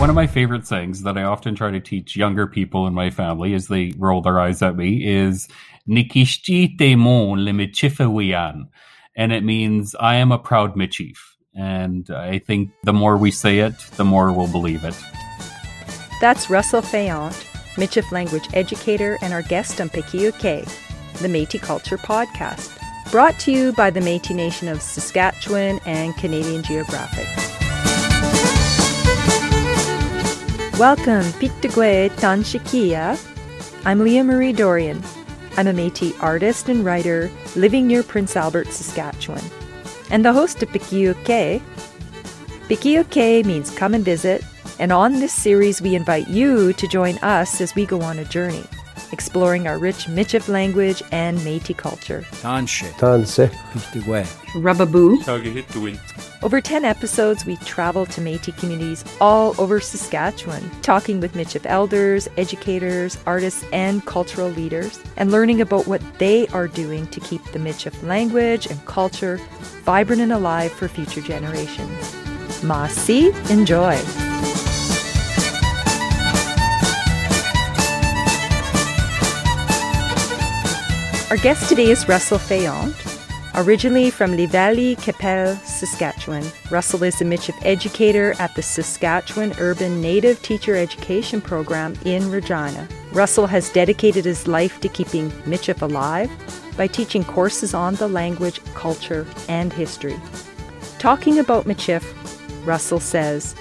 One of my favorite sayings that I often try to teach younger people in my family as they roll their eyes at me is Nikishti mon limichifawian. And it means I am a proud Michif. And I think the more we say it, the more we'll believe it. That's Russell Fayant, Michif language educator and our guest on Pikiuke, the Métis Culture podcast, brought to you by the Métis Nation of Saskatchewan and Canadian Geographic. Welcome, Piktegwe Tanshikia. I'm Leah Marie Dorion. I'm a Métis artist and writer living near Prince Albert, Saskatchewan, and the host of Pikiuke. Pikiuke means come and visit, and on this series, we invite you to join us as we go on a journey, exploring our rich Michif language and Métis culture. Tanshe. Tanse. Piktegwe. Rubaboo. Over 10 episodes, we travel to Métis communities all over Saskatchewan, talking with Michif elders, educators, artists, and cultural leaders, and learning about what they are doing to keep the Michif language and culture vibrant and alive for future generations. Masi, enjoy. Our guest today is Russell Fayant. Originally from Lively Capel, Saskatchewan, Russell is a Michif educator at the Saskatchewan Urban Native Teacher Education Program in Regina. Russell has dedicated his life to keeping Michif alive by teaching courses on the language, culture, and history. Talking about Michif, Russell says,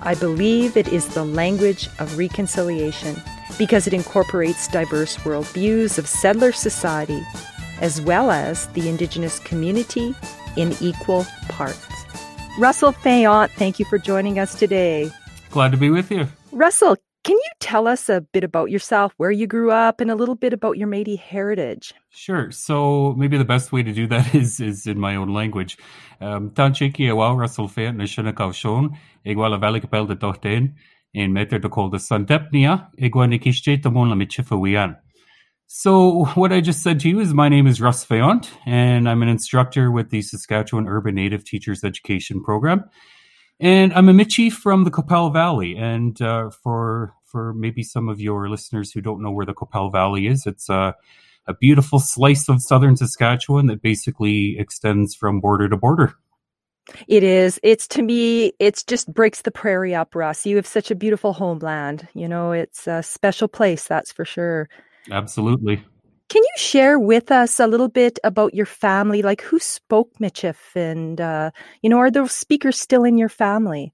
I believe it is the language of reconciliation because it incorporates diverse worldviews of settler society as well as the Indigenous community in equal parts. Russell Fayant, thank you for joining us today. Glad to be with you. Russell, can you tell us a bit about yourself, where you grew up, and a little bit about your Métis heritage? Sure. So maybe the best way to do that is is in my own language. Um, Tanchiki awa Russell Fayant na Shinakaw Shon, Iguala Valley Capel de Dochten, in Meter de Col de Sandepnia, Iguanikishche Tamon la Michifawian. So, what I just said to you is my name is Russ Fayant, and I'm an instructor with the Saskatchewan Urban Native Teachers Education Program. And I'm a Michi from the Qu'Appelle Valley. And uh, for for maybe some of your listeners who don't know where the Qu'Appelle Valley is, it's a, a beautiful slice of southern Saskatchewan that basically extends from border to border. It is. It's to me, it's just breaks the prairie up, Russ. You have such a beautiful homeland. You know, it's a special place, that's for sure. Absolutely. Can you share with us a little bit about your family? Like who spoke Michif and, uh, you know, are those speakers still in your family?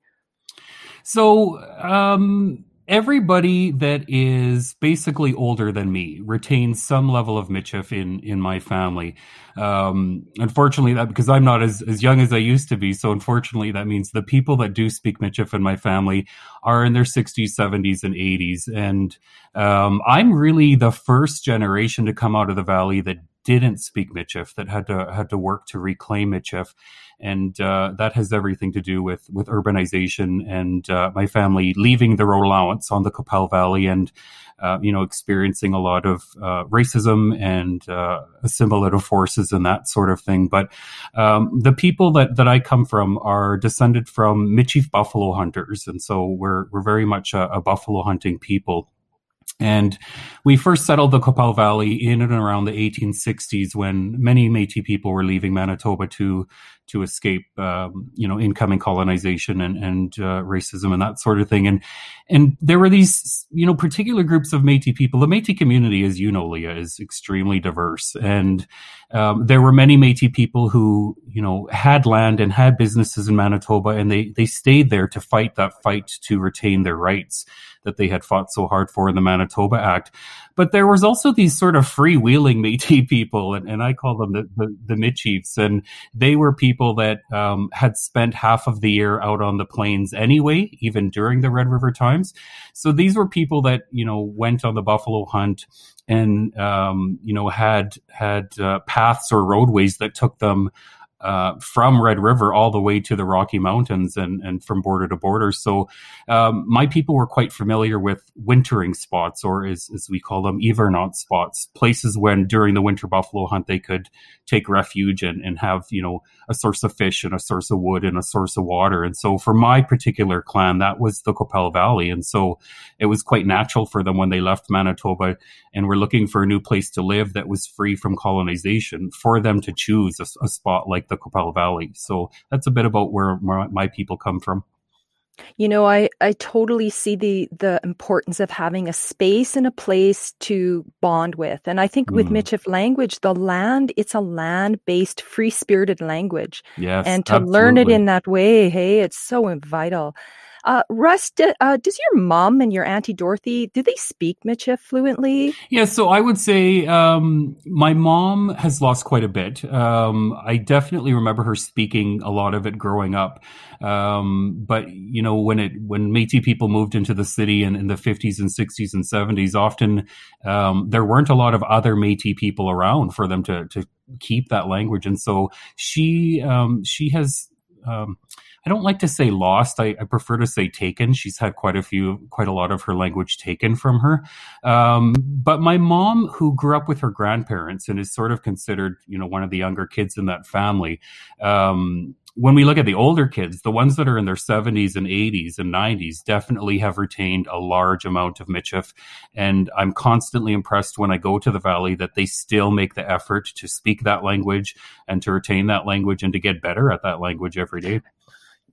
So, um, everybody that is basically older than me retains some level of Michif in in my family. Um, unfortunately, that because I'm not as as young as I used to be, so unfortunately, that means the people that do speak Michif in my family are in their 60s, 70s, and 80s, and um, I'm really the first generation to come out of the valley that didn't speak Michif, that had to had to work to reclaim Michif, and uh, that has everything to do with with urbanization and uh, my family leaving the road allowance on the Qu'Appelle Valley and uh, you know experiencing a lot of uh, racism and uh, assimilative forces and that sort of thing. But um, the people that that I come from are descended from Michif buffalo hunters, and so we're we're very much a, a buffalo hunting people. And we first settled the Qu'Appelle Valley in and around the 1860s when many Métis people were leaving Manitoba to to escape, um, you know, incoming colonization and, and uh, racism and that sort of thing. And and there were these, you know, particular groups of Métis people. The Métis community, as you know, Leah, is extremely diverse, and um, there were many Métis people who, you know, had land and had businesses in Manitoba, and they they stayed there to fight that fight to retain their rights that they had fought so hard for in the Manitoba Act. But there was also these sort of freewheeling Métis people, and, and I call them the, the, the Michifs, and they were people that um, had spent half of the year out on the plains anyway, even during the Red River times. So these were people that you know went on the buffalo hunt and um, you know had had uh, paths or roadways that took them uh, from Red River all the way to the Rocky Mountains and, and from border to border. So um, my people were quite familiar with wintering spots, or as, as we call them, hivernant spots, places when during the winter buffalo hunt they could take refuge and, and have, you know, a source of fish and a source of wood and a source of water. And so for my particular clan, that was the Qu'Appelle Valley. And so it was quite natural for them when they left Manitoba and were looking for a new place to live that was free from colonization for them to choose a, a spot like the Valley. So that's a bit about where my, my people come from. You know, I, I totally see the the importance of having a space and a place to bond with. And I think with mm. Michif language, the land, it's a land-based, free-spirited language. Yes. And to absolutely. learn it in that way, hey, it's so vital. Uh, Russ, do, uh, does your mom and your auntie Dorothy do they speak Michif fluently? Yeah, so I would say um, my mom has lost quite a bit. Um, I definitely remember her speaking a lot of it growing up. Um, but you know, when it when Métis people moved into the city in, in the fifties and sixties and seventies, often um, there weren't a lot of other Métis people around for them to to keep that language, and so she um, she has. Um, I don't like to say lost. I, I, prefer to say taken. She's had quite a few, quite a lot of her language taken from her. Um, but my mom, who grew up with her grandparents and is sort of considered, you know, one of the younger kids in that family, um, when we look at the older kids, the ones that are in their 70s and 80s and 90s definitely have retained a large amount of Michif. And I'm constantly impressed when I go to the Valley that they still make the effort to speak that language and to retain that language and to get better at that language every day.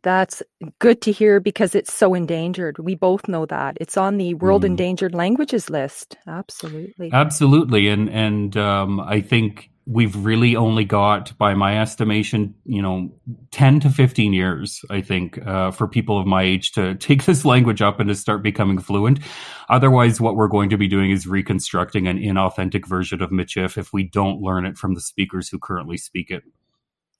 That's good to hear because it's so endangered. We both know that. It's on the World mm. Endangered Languages list. Absolutely. Absolutely. And and um, I think we've really only got, by my estimation, you know, 10 to 15 years, I think, uh, for people of my age to take this language up and to start becoming fluent. Otherwise, what we're going to be doing is reconstructing an inauthentic version of Michif if we don't learn it from the speakers who currently speak it.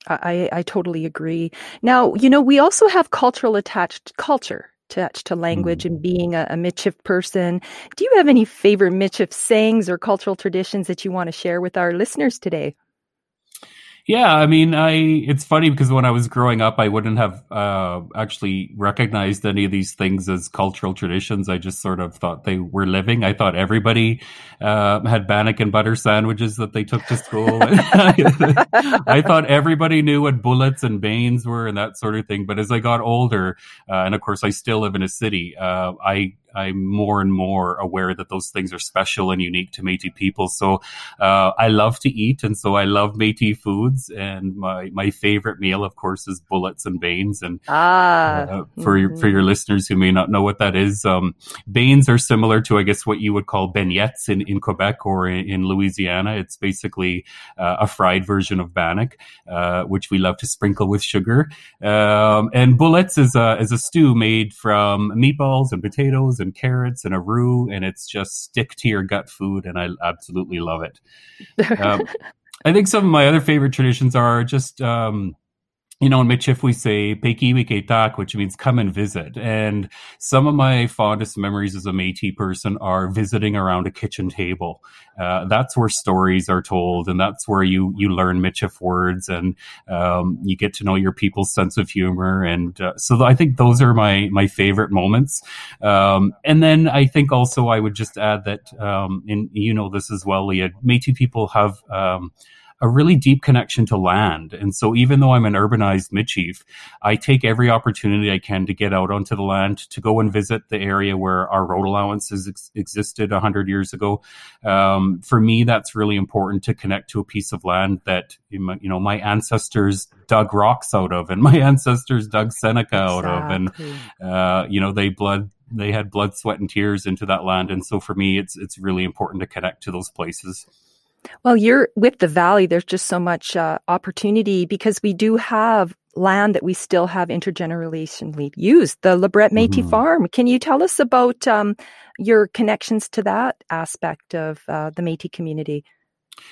I, I totally agree. Now, you know, we also have cultural attached culture attached to language mm-hmm. and being a, a Michif person. Do you have any favorite Michif sayings or cultural traditions that you want to share with our listeners today? Yeah, I mean, I it's funny because when I was growing up, I wouldn't have uh, actually recognized any of these things as cultural traditions. I just sort of thought they were living. I thought everybody uh, had bannock and butter sandwiches that they took to school. I thought everybody knew what bullets and banes were and that sort of thing. But as I got older, uh, and of course I still live in a city, uh, I I'm more and more aware that those things are special and unique to Métis people. So uh, I love to eat, and so I love Métis foods. And my my favorite meal, of course, is bullets and banes. And ah, uh, for mm-hmm. your, for your listeners who may not know what that is, um, banes are similar to I guess what you would call beignets in, in Quebec or in, in Louisiana. It's basically uh, a fried version of bannock, uh, which we love to sprinkle with sugar. Um, and bullets is a is a stew made from meatballs and potatoes and carrots and a roux, and it's just stick to your gut food, and I absolutely love it. um, I think some of my other favorite traditions are just um, you know, in Michif we say "Pekiwi tak," which means come and visit. And some of my fondest memories as a Métis person are visiting around a kitchen table. Uh, that's where stories are told, and that's where you you learn Michif words, and um, you get to know your people's sense of humor. And uh, so I think those are my my favorite moments. Um, and then I think also I would just add that, um, and you know this as well, Leah. Métis people have um, a really deep connection to land. And so even though I'm an urbanized Michif, I take every opportunity I can to get out onto the land, to go and visit the area where our road allowances ex- existed 100 years ago. Um, for me, that's really important to connect to a piece of land that, you know, my ancestors dug rocks out of and my ancestors dug Seneca out of. And, uh, you know, they blood they had blood, sweat, and tears into that land. And so for me, it's it's really important to connect to those places. Well, you're with the valley. There's just so much uh, opportunity because we do have land that we still have intergenerationally used. The Lebret Métis mm-hmm. Farm. Can you tell us about um, your connections to that aspect of uh, the Métis community?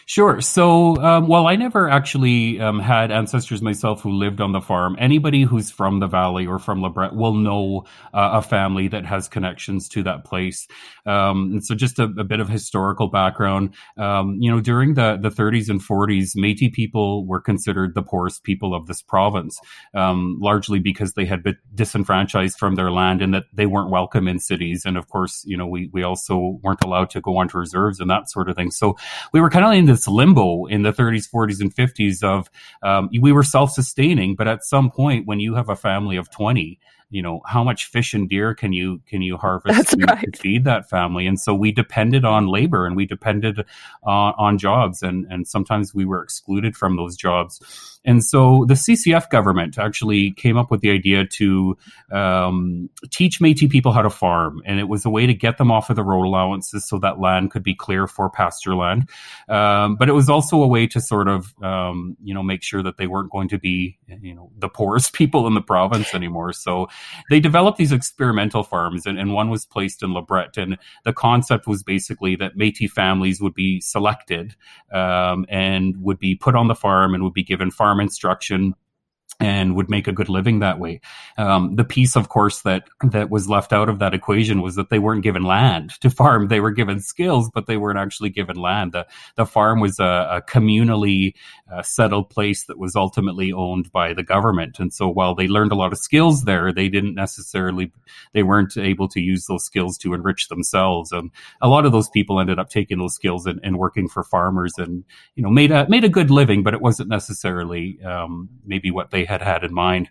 Sure. So, um, well, I never actually um, had ancestors myself who lived on the farm. Anybody who's from the valley or from LeBret will know uh, a family that has connections to that place. Um, and so, just a, a, bit of historical background. Um, you know, during the, the 30s and 40s, Métis people were considered the poorest people of this province, um, largely because they had been disenfranchised from their land and that they weren't welcome in cities. And of course, you know, we we also weren't allowed to go onto reserves and that sort of thing. So, we were kind of in this limbo in the 30s, 40s, and 50s of um, we were self sustaining, but at some point when you have a family of 20, you know how much fish and deer can you can you harvest to, right. to, feed that family and so we depended on labor and we depended uh, on jobs and and sometimes we were excluded from those jobs and so the CCF government actually came up with the idea to um, teach Métis people how to farm, and it was a way to get them off of the road allowances so that land could be clear for pasture land. Um, but it was also a way to sort of, um, you know, make sure that they weren't going to be, you know, the poorest people in the province anymore. So they developed these experimental farms, and, and one was placed in LeBret, and the concept was basically that Métis families would be selected um, and would be put on the farm and would be given farm farm instruction and would make a good living that way. Um, the piece, of course, that that was left out of that equation was that they weren't given land to farm. They were given skills, but they weren't actually given land. The the farm was a, a communally uh, settled place that was ultimately owned by the government. And so, while they learned a lot of skills there, they didn't necessarily they weren't able to use those skills to enrich themselves. And a lot of those people ended up taking those skills and, and working for farmers, and you know made a made a good living, but it wasn't necessarily um, maybe what they had had in mind.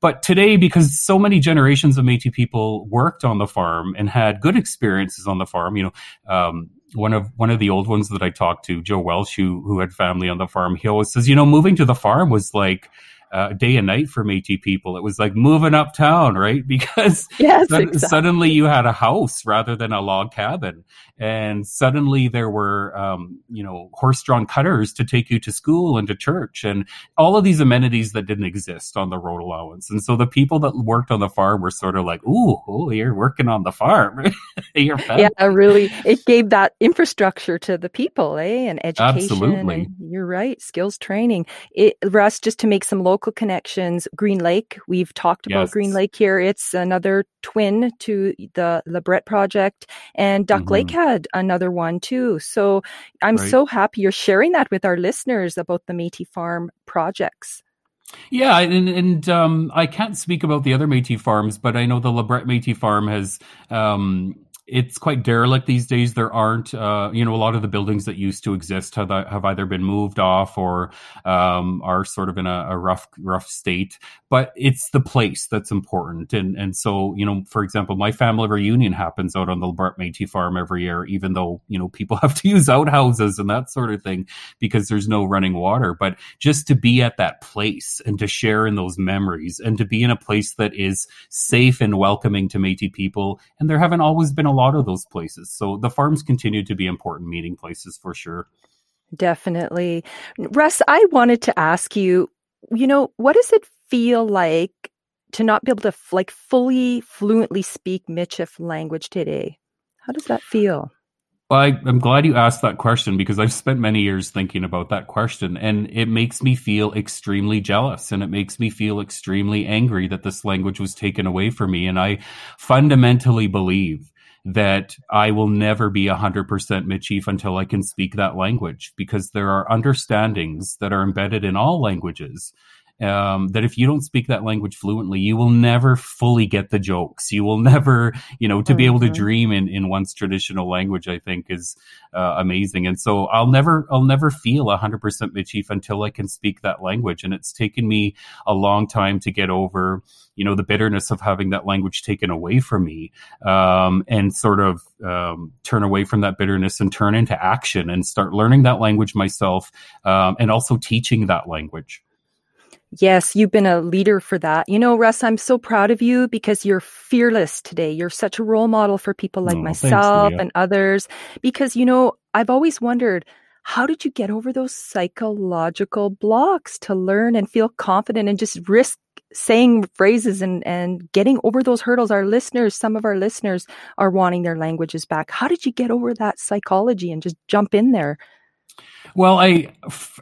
But today, because so many generations of Métis people worked on the farm and had good experiences on the farm, you know, um, one of one of the old ones that I talked to, Joe Welsh, who who had family on the farm, he always says, you know, moving to the farm was like uh, day and night for Métis people. It was like moving uptown, right? Because yes, exactly. suddenly you had a house rather than a log cabin, and suddenly there were, um, you know, horse-drawn cutters to take you to school and to church, and all of these amenities that didn't exist on the road allowance. And so the people that worked on the farm were sort of like, "Ooh, oh, you're working on the farm." you're yeah, really, it gave that infrastructure to the people, eh, and education. Absolutely, and you're right. Skills training. It, Russ, just to make some local local connections. Green Lake, we've talked about yes. Green Lake here. It's another twin to the LeBret project, and Duck mm-hmm. Lake had another one too. So I'm right. so happy you're sharing that with our listeners about the Métis Farm projects. Yeah, and, and um, I can't speak about the other Métis farms, but I know the LeBret Métis farm has um, it's quite derelict these days. There aren't, uh, you know, a lot of the buildings that used to exist have, have either been moved off or um, are sort of in a, a, rough, rough state. But it's the place that's important, and and so you know, for example, my family reunion happens out on Lebret Métis farm every year, even though you know people have to use outhouses and that sort of thing because there's no running water. But just to be at that place and to share in those memories and to be in a place that is safe and welcoming to Métis people, and there haven't always been a lot of those places. So the farms continue to be important meeting places for sure. Definitely. Russ, I wanted to ask you, you know, what does it feel like to not be able to like fully fluently speak Michif language today? How does that feel? Well, I, am glad you asked that question because I've spent many years thinking about that question, and it makes me feel extremely jealous and it makes me feel extremely angry that this language was taken away from me. And I fundamentally believe that I will never be 100% Michif until I can speak that language because there are understandings that are embedded in all languages um, that if you don't speak that language fluently, you will never fully get the jokes. You will never, you know, to mm-hmm. be able to mm-hmm. dream in, in one's traditional language, I think is uh, amazing. And so I'll never, I'll never feel hundred percent Michif until I can speak that language. And it's taken me a long time to get over, you know, the bitterness of having that language taken away from me, um, and sort of um, turn away from that bitterness and turn into action and start learning that language myself, um, and also teaching that language. Yes, you've been a leader for that. You know, Russ, I'm so proud of you because you're fearless today. You're such a role model for people like oh, myself thanks, and others. Because, you know, I've always wondered, how did you get over those psychological blocks to learn and feel confident and just risk saying phrases and, and getting over those hurdles? Our listeners, some of our listeners are wanting their languages back. How did you get over that psychology and just jump in there? Well, I,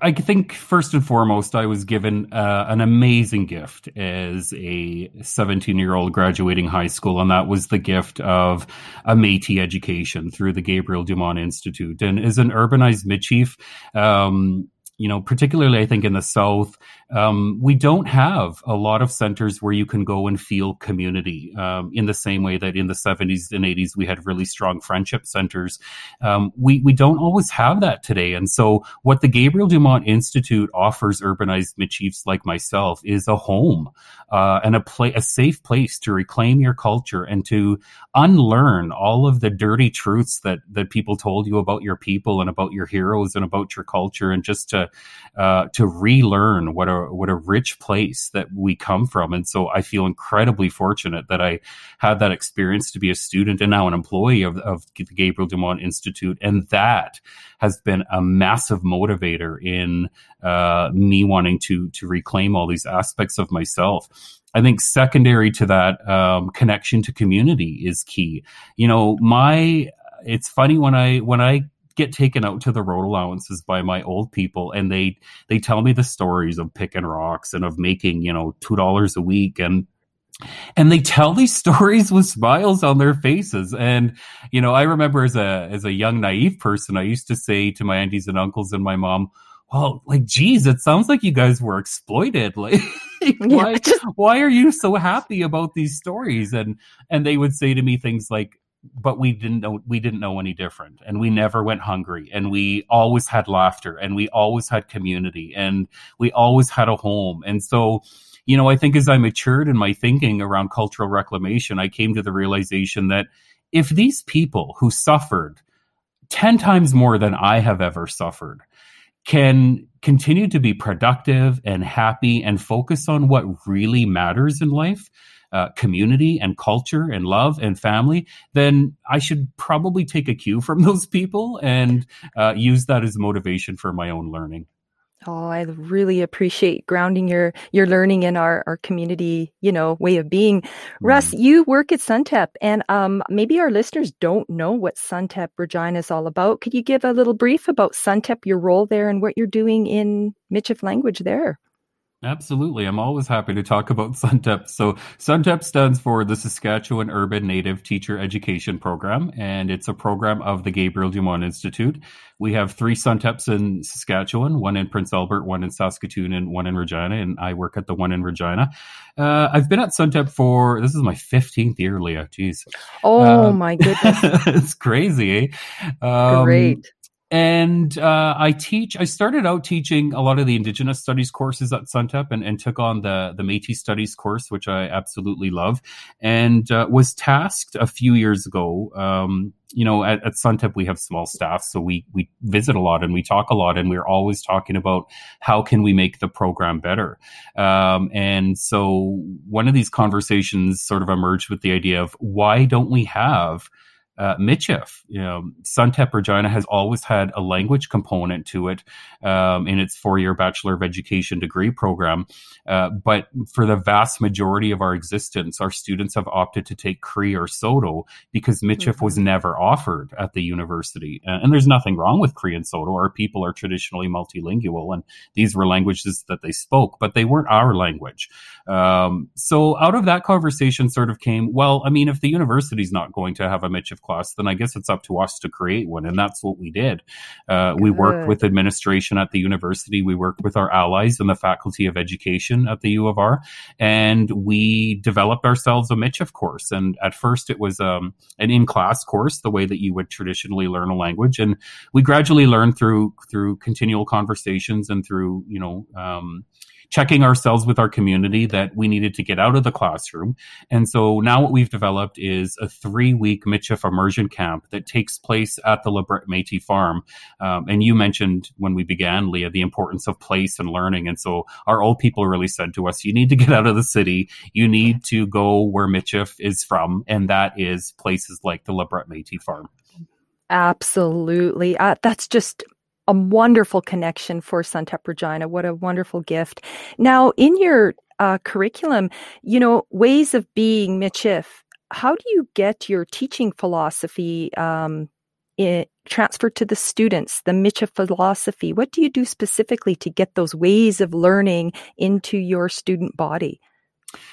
I think first and foremost, I was given uh, an amazing gift as a 17 year old graduating high school, and that was the gift of a Métis education through the Gabriel Dumont Institute. And as an urbanized Michif, um, you know, particularly I think in the South, um, we don't have a lot of centers where you can go and feel community um, in the same way that in the 70s and 80s we had really strong friendship centers. Um, we, we don't always have that today. And so, what the Gabriel Dumont Institute offers urbanized Michifs like myself is a home uh, and a, play, a safe place to reclaim your culture and to unlearn all of the dirty truths that, that people told you about your people and about your heroes and about your culture, and just to, uh, to relearn what a what a rich place that we come from. And so I feel incredibly fortunate that I had that experience to be a student and now an employee of, of the Gabriel Dumont Institute. And that has been a massive motivator in uh, me wanting to to reclaim all these aspects of myself. I think secondary to that, um, connection to community is key. You know, my it's funny when I when I get taken out to the road allowances by my old people and they they tell me the stories of picking rocks and of making you know two dollars a week and and they tell these stories with smiles on their faces. And you know i remember as a as a young naive person i used to say to my aunties and uncles and my mom well like geez it sounds like you guys were exploited. Like why, why are you so happy about these stories? And and they would say to me things like but we didn't know we didn't know any different. And we never went hungry. And we always had laughter. And we always had community. And we always had a home. And so you know i think as i matured in my thinking around cultural reclamation i came to the realization that if these people who suffered 10 times more than i have ever suffered can continue to be productive and happy and focus on what really matters in life uh, community and culture and love and family, then I should probably take a cue from those people and uh, use that as motivation for my own learning. Oh, I really appreciate grounding your your learning in our, our community, you know, way of being. Mm. Russ, you work at Suntep, and um, maybe our listeners don't know what Suntep Regina is all about. Could you give a little brief about Suntep, your role there, and what you're doing in Michif language there? Absolutely. I'm always happy to talk about SUNTEP. So SUNTEP stands for the Saskatchewan Urban Native Teacher Education Program, and it's a program of the Gabriel Dumont Institute. We have three SUNTEPs in Saskatchewan, one in Prince Albert, one in Saskatoon, and one in Regina, and I work at the one in Regina. Uh, I've been at SUNTEP for, this is my 15th year, Leah. Jeez. Oh um, my goodness. it's crazy. Eh? Um, Great and uh, I teach. I started out teaching a lot of the Indigenous Studies courses at Suntep, and, and took on the the Métis Studies course, which I absolutely love, and uh, was tasked a few years ago. Um, you know, at, at Suntep we have small staff, so we we visit a lot and we talk a lot, and we're always talking about how can we make the program better. Um, and so one of these conversations sort of emerged with the idea of why don't we have uh, Michif, you know, Suntep Regina has always had a language component to it um, in its four-year Bachelor of Education degree program. Uh, but for the vast majority of our existence, our students have opted to take Cree or Saulteaux because Michif mm-hmm. was never offered at the university. Uh, and there's nothing wrong with Cree and Saulteaux. Our people are traditionally multilingual, and these were languages that they spoke, but they weren't our language. Um, so out of that conversation sort of came, well, I mean, if the university's not going to have a Michif class, then I guess it's up to us to create one. And that's what we did. Uh, we worked with administration at the university. We worked with our allies in the faculty of education at the U of R. And we developed ourselves a Michif course. And at first it was um, an in-class course, the way that you would traditionally learn a language. And we gradually learned through, through continual conversations and through, you know, um, checking ourselves with our community that we needed to get out of the classroom. And so now what we've developed is a three week Michif immersion camp that takes place at the Lebret Métis farm. Um, and you mentioned when we began, Leah, the importance of place and learning. And so our old people really said to us, you need to get out of the city. You need to go where Michif is from. And that is places like the Lebret Métis farm. Absolutely. Uh, that's just a wonderful connection for Suntep Regina. What a wonderful gift. Now, in your uh, curriculum, you know, ways of being Michif, how do you get your teaching philosophy um, it transferred to the students, the Michif philosophy? What do you do specifically to get those ways of learning into your student body?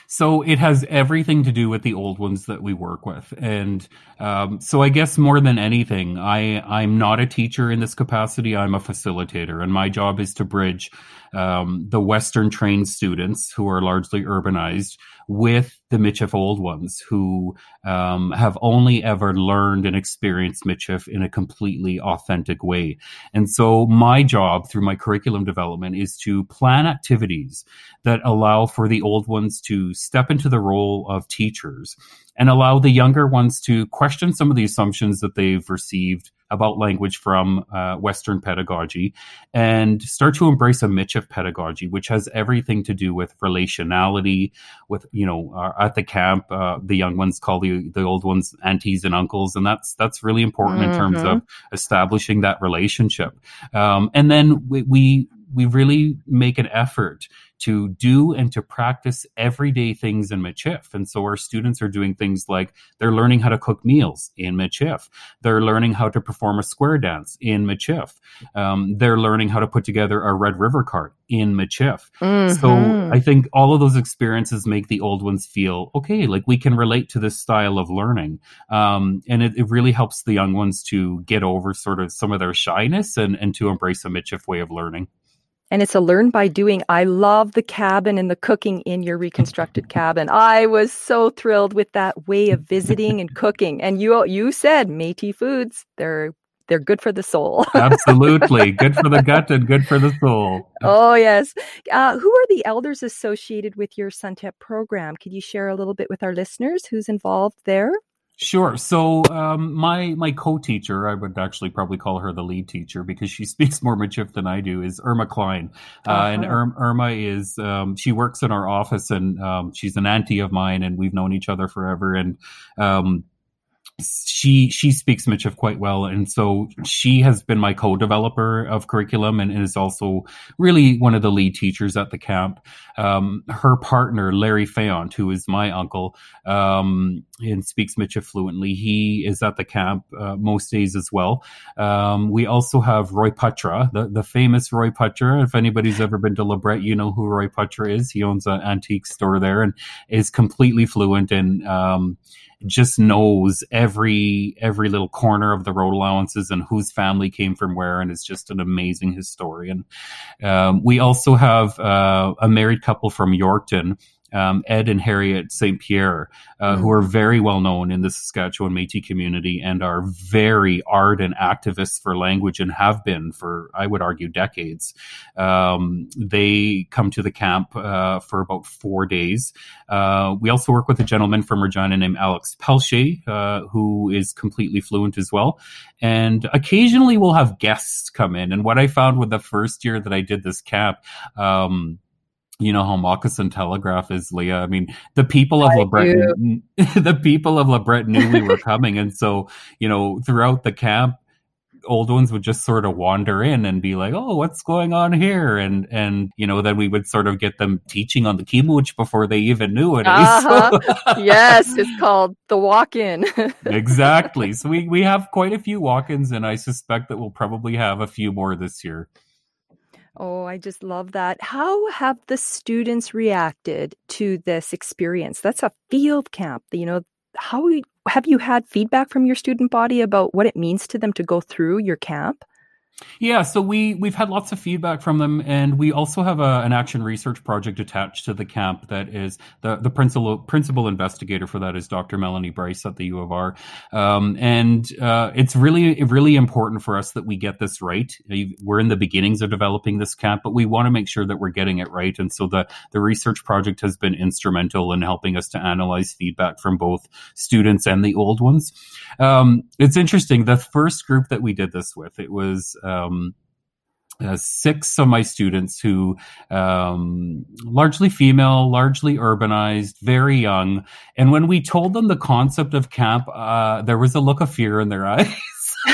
So it has everything to do with the old ones that we work with, and um, so I guess more than anything, I I'm not a teacher in this capacity. I'm a facilitator, and my job is to bridge um, the Western trained students who are largely urbanized with the Michif old ones who um, have only ever learned and experienced Michif in a completely authentic way. And so my job through my curriculum development is to plan activities that allow for the old ones to step into the role of teachers and allow the younger ones to question some of the assumptions that they've received about language from uh, Western pedagogy and start to embrace a Michif pedagogy, which has everything to do with relationality. With you know, uh, at the camp, uh, the young ones call the the old ones aunties and uncles, and that's that's really important mm-hmm. in terms of mm-hmm. establishing that relationship. Um, and then we, we we really make an effort to do and to practice everyday things in Michif. And so our students are doing things like they're learning how to cook meals in Michif. They're learning how to perform a square dance in Michif. Um, they're learning how to put together a Red River cart in Michif. Mm-hmm. So I think all of those experiences make the old ones feel okay, like we can relate to this style of learning. Um, and it, it, really helps the young ones to get over sort of some of their shyness and, and to embrace a Michif way of learning and it's a learn by doing. I love the cabin and the cooking in your reconstructed cabin. I was so thrilled with that way of visiting and cooking. And you you said Métis foods, they're they're good for the soul. Absolutely. Good for the gut and good for the soul. Oh, yes. Uh, who are the elders associated with your Suntep program? Could you share a little bit with our listeners who's involved there? Sure. So um, my my co-teacher, I would actually probably call her the lead teacher because she speaks more Michif than I do, is Irma Klein. Uh, uh-huh. And Ir- Irma is um, she works in our office, and um, she's an auntie of mine, and we've known each other forever. And um, she she speaks Michif quite well, and so she has been my co-developer of curriculum, and, and is also really one of the lead teachers at the camp. Um, her partner Larry Fayant, who is my uncle, um, and speaks Michif fluently, he is at the camp uh, most days as well. Um, we also have Roy Poitras, the the famous Roy Poitras. If anybody's ever been to LeBret, you know who Roy Poitras is. He owns an antique store there and is completely fluent um, just knows every every little corner of the road allowances and whose family came from where, and is just an amazing historian. Um, we also have uh, a married couple from Yorkton um, Ed and Harriet St. Pierre, uh, mm-hmm. who are very well known in the Saskatchewan Métis community and are very ardent activists for language and have been for, I would argue, decades. Um, they come to the camp uh, for about four days. Uh, we also work with a gentleman from Regina named Alex Pelche, uh, who is completely fluent as well. And occasionally we'll have guests come in. And what I found with the first year that I did this camp, um, you know how Moccasin Telegraph is, Leah. I mean, the people of LeBret, the people of LeBret knew we were coming, and so you know, throughout the camp, old ones would just sort of wander in and be like, "Oh, what's going on here?" And and you know, then we would sort of get them teaching on the Kimuch before they even knew it. Uh-huh. yes, it's called the walk-in. exactly. So we we have quite a few walk-ins, and I suspect that we'll probably have a few more this year. Oh, I just love that. How have the students reacted to this experience? That's a field camp. You know, how have you had feedback from your student body about what it means to them to go through your camp? Yeah, so we we've had lots of feedback from them, and we also have a, an action research project attached to the camp that is the the principal principal investigator for that is Dr. Melanie Bryce at the U of R, um, and uh, it's really really important for us that we get this right. We're in the beginnings of developing this camp, but we want to make sure that we're getting it right, and so the the research project has been instrumental in helping us to analyze feedback from both students and the old ones. Um, it's interesting. The first group that we did this with, it was um, uh, six of my students who um, largely female largely urbanized very young. And when we told them the concept of camp uh, there was a look of fear in their eyes.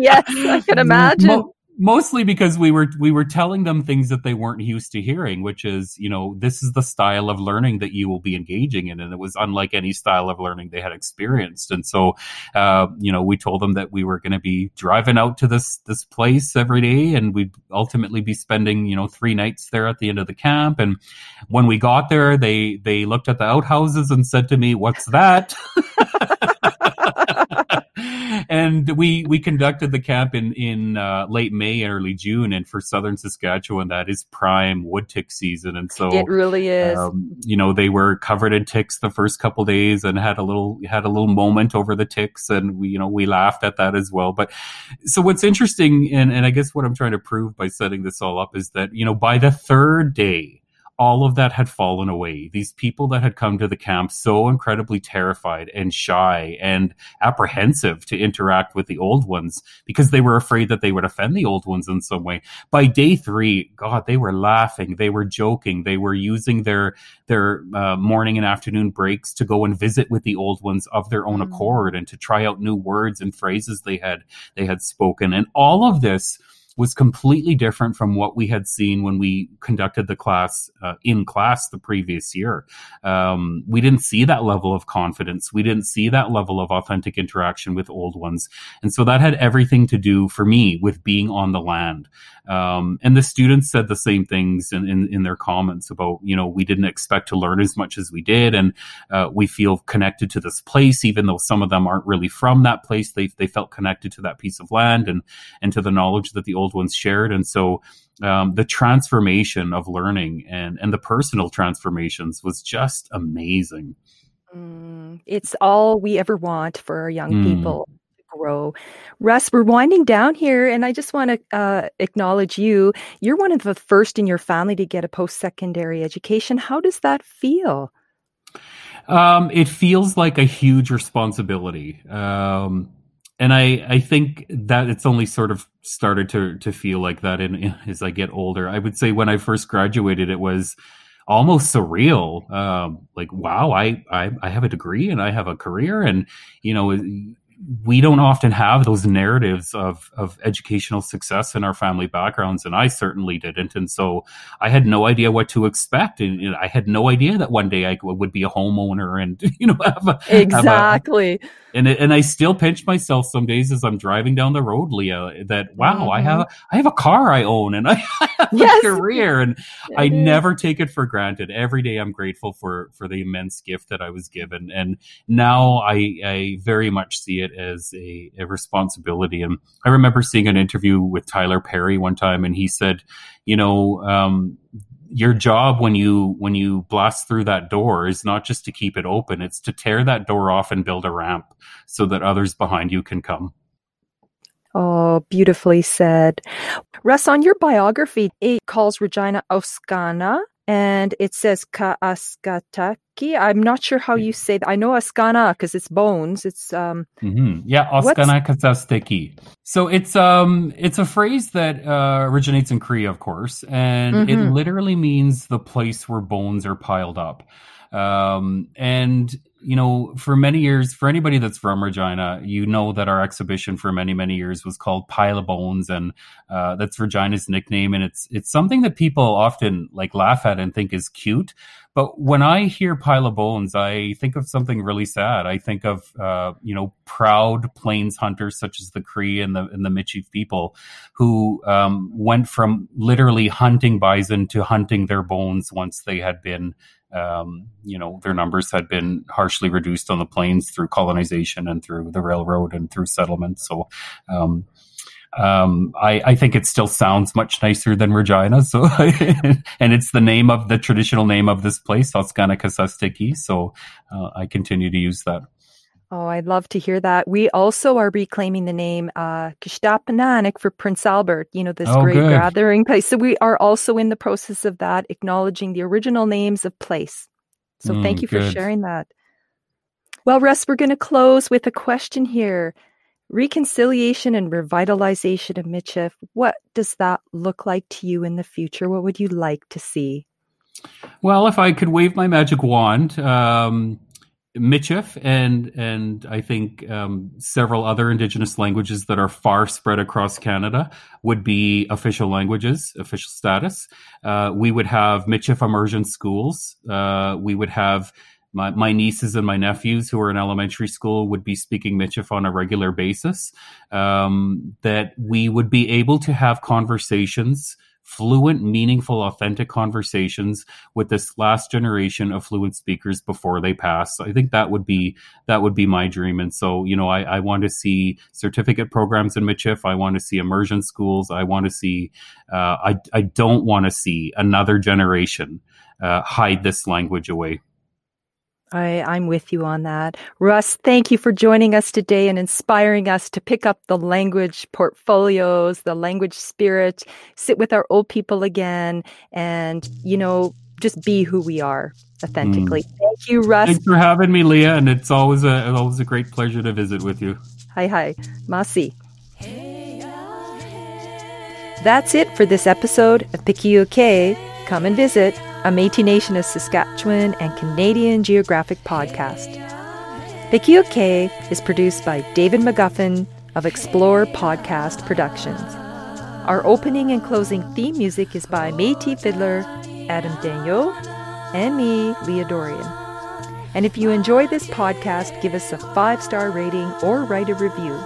Yes i can imagine mostly because we were we were telling them things that they weren't used to hearing which is you know this is the style of learning that you will be engaging in. And it was unlike any style of learning they had experienced. And so uh, you know we told them that we were going to be driving out to this this place every day and we'd ultimately be spending you know three nights there at the end of the camp. And when we got there they they looked at the outhouses and said to me what's that and we we conducted the camp in in uh, late May early June, and for southern Saskatchewan, that is prime wood tick season, and so it really is. Um, you know, they were covered in ticks the first couple days, and had a little had a little moment over the ticks, and we you know we laughed at that as well. But so what's interesting, and and I guess what I'm trying to prove by setting this all up is that you know by the third day all of that had fallen away. These people that had come to the camp so incredibly terrified and shy and apprehensive to interact with the old ones because they were afraid that they would offend the old ones in some way. By day three, God, they were laughing, they were joking, they were using their their uh, morning and afternoon breaks to go and visit with the old ones of their own mm. accord and to try out new words and phrases they had they had spoken. And all of this was completely different from what we had seen when we conducted the class uh, in class the previous year. Um, we didn't see that level of confidence. We didn't see that level of authentic interaction with old ones. And so that had everything to do for me with being on the land. Um, and the students said the same things in, in, in, their comments about, you know, we didn't expect to learn as much as we did. And uh, we feel connected to this place, even though some of them aren't really from that place. They, they felt connected to that piece of land and, and to the knowledge that the old old ones shared. And so um, the transformation of learning and, and the personal transformations was just amazing. Mm, it's all we ever want for our young mm. people to grow. Russ, we're winding down here, and I just want to uh, acknowledge you. You're one of the first in your family to get a post secondary education. How does that feel? Um, it feels like a huge responsibility. Um, and I, I think that it's only sort of started to to feel like that in, in, as I get older. I would say when I first graduated, it was almost surreal. Um, like, wow, I, I I have a degree and I have a career, and you know, we don't often have those narratives of of educational success in our family backgrounds, and I certainly didn't. And so I had no idea what to expect, and, and I had no idea that one day I would be a homeowner and you know have a, exactly. A, and and I still pinch myself some days as I'm driving down the road, Leah. That wow, mm-hmm. I have. I have a car I own, and I have yes. a career, and I never take it for granted. Every day I'm grateful for for the immense gift that I was given, and now I I very much see it as a, a responsibility. And I remember seeing an interview with Tyler Perry one time, and he said, you know, um, your job when you when you blast through that door is not just to keep it open; it's to tear that door off and build a ramp so that others behind you can come. Oh, beautifully said. Russ, on your biography, it calls Regina Oskana and it says Kaaskataki. I'm not sure how you say that. I know Askana because it's bones. It's um mm-hmm. yeah, Askana Kasasteki. So it's um it's a phrase that uh, originates in Cree, of course, and mm-hmm. it literally means the place where bones are piled up. Um, and you know, for many years, for anybody that's from Regina, you know that our exhibition for many, many years was called Pile of Bones, and uh, that's Regina's nickname. And it's it's something that people often like laugh at and think is cute. But when I hear Pile of Bones, I think of something really sad. I think of uh, you know proud plains hunters such as the Cree and the and the Michif people, who um, went from literally hunting bison to hunting their bones once they had been um, you know, their numbers had been harshly reduced on the plains through colonization and through the railroad and through settlement. So, um, um, I, I, think it still sounds much nicer than Regina. So, and it's the name of the traditional name of this place, Otskanakasastiki. So, uh, I continue to use that. Oh, I'd love to hear that. We also are reclaiming the name uh, Kishtapananik for Prince Albert, you know, this oh, great good. gathering place. So we are also in the process of that, acknowledging the original names of place. So mm, thank you good. for sharing that. Well, Russ, we're going to close with a question here. Reconciliation and revitalization of Michif, what does that look like to you in the future? What would you like to see? Well, if I could wave my magic wand, um, Michif and and I think um, several other Indigenous languages that are far spread across Canada would be official languages, official status. Uh, we would have Michif immersion schools. Uh, we would have my, my nieces and my nephews who are in elementary school would be speaking Michif on a regular basis. Um, that we would be able to have conversations fluent, meaningful, authentic conversations with this last generation of fluent speakers before they pass. So I think that would be that would be my dream. And so, you know, I, I want to see certificate programs in Michif. I want to see immersion schools. I want to see. Uh, I I don't want to see another generation uh, hide this language away. I, I'm with you on that. Russ, thank you for joining us today and inspiring us to pick up the language portfolios, the language spirit, sit with our old people again, and, you know, just be who we are authentically. Mm. Thank you, Russ. Thanks for having me, Leah, and it's always a always a great pleasure to visit with you. Hi, hi. Masi. That's it for this episode of Pikiuke. Come and visit a Métis Nation of Saskatchewan and Canadian Geographic podcast. Pikiuke is produced by David McGuffin of Explore Podcast Productions. Our opening and closing theme music is by Métis fiddler Adam Daigneault and me, Leah Dorion. And if you enjoy this podcast, give us a five star rating or write a review.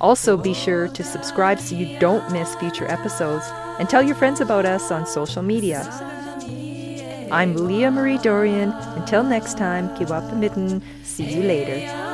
Also, be sure to subscribe so you don't miss future episodes and tell your friends about us on social media. I'm Leah Marie Dorion. Until next time, keep up the mitten. See you later.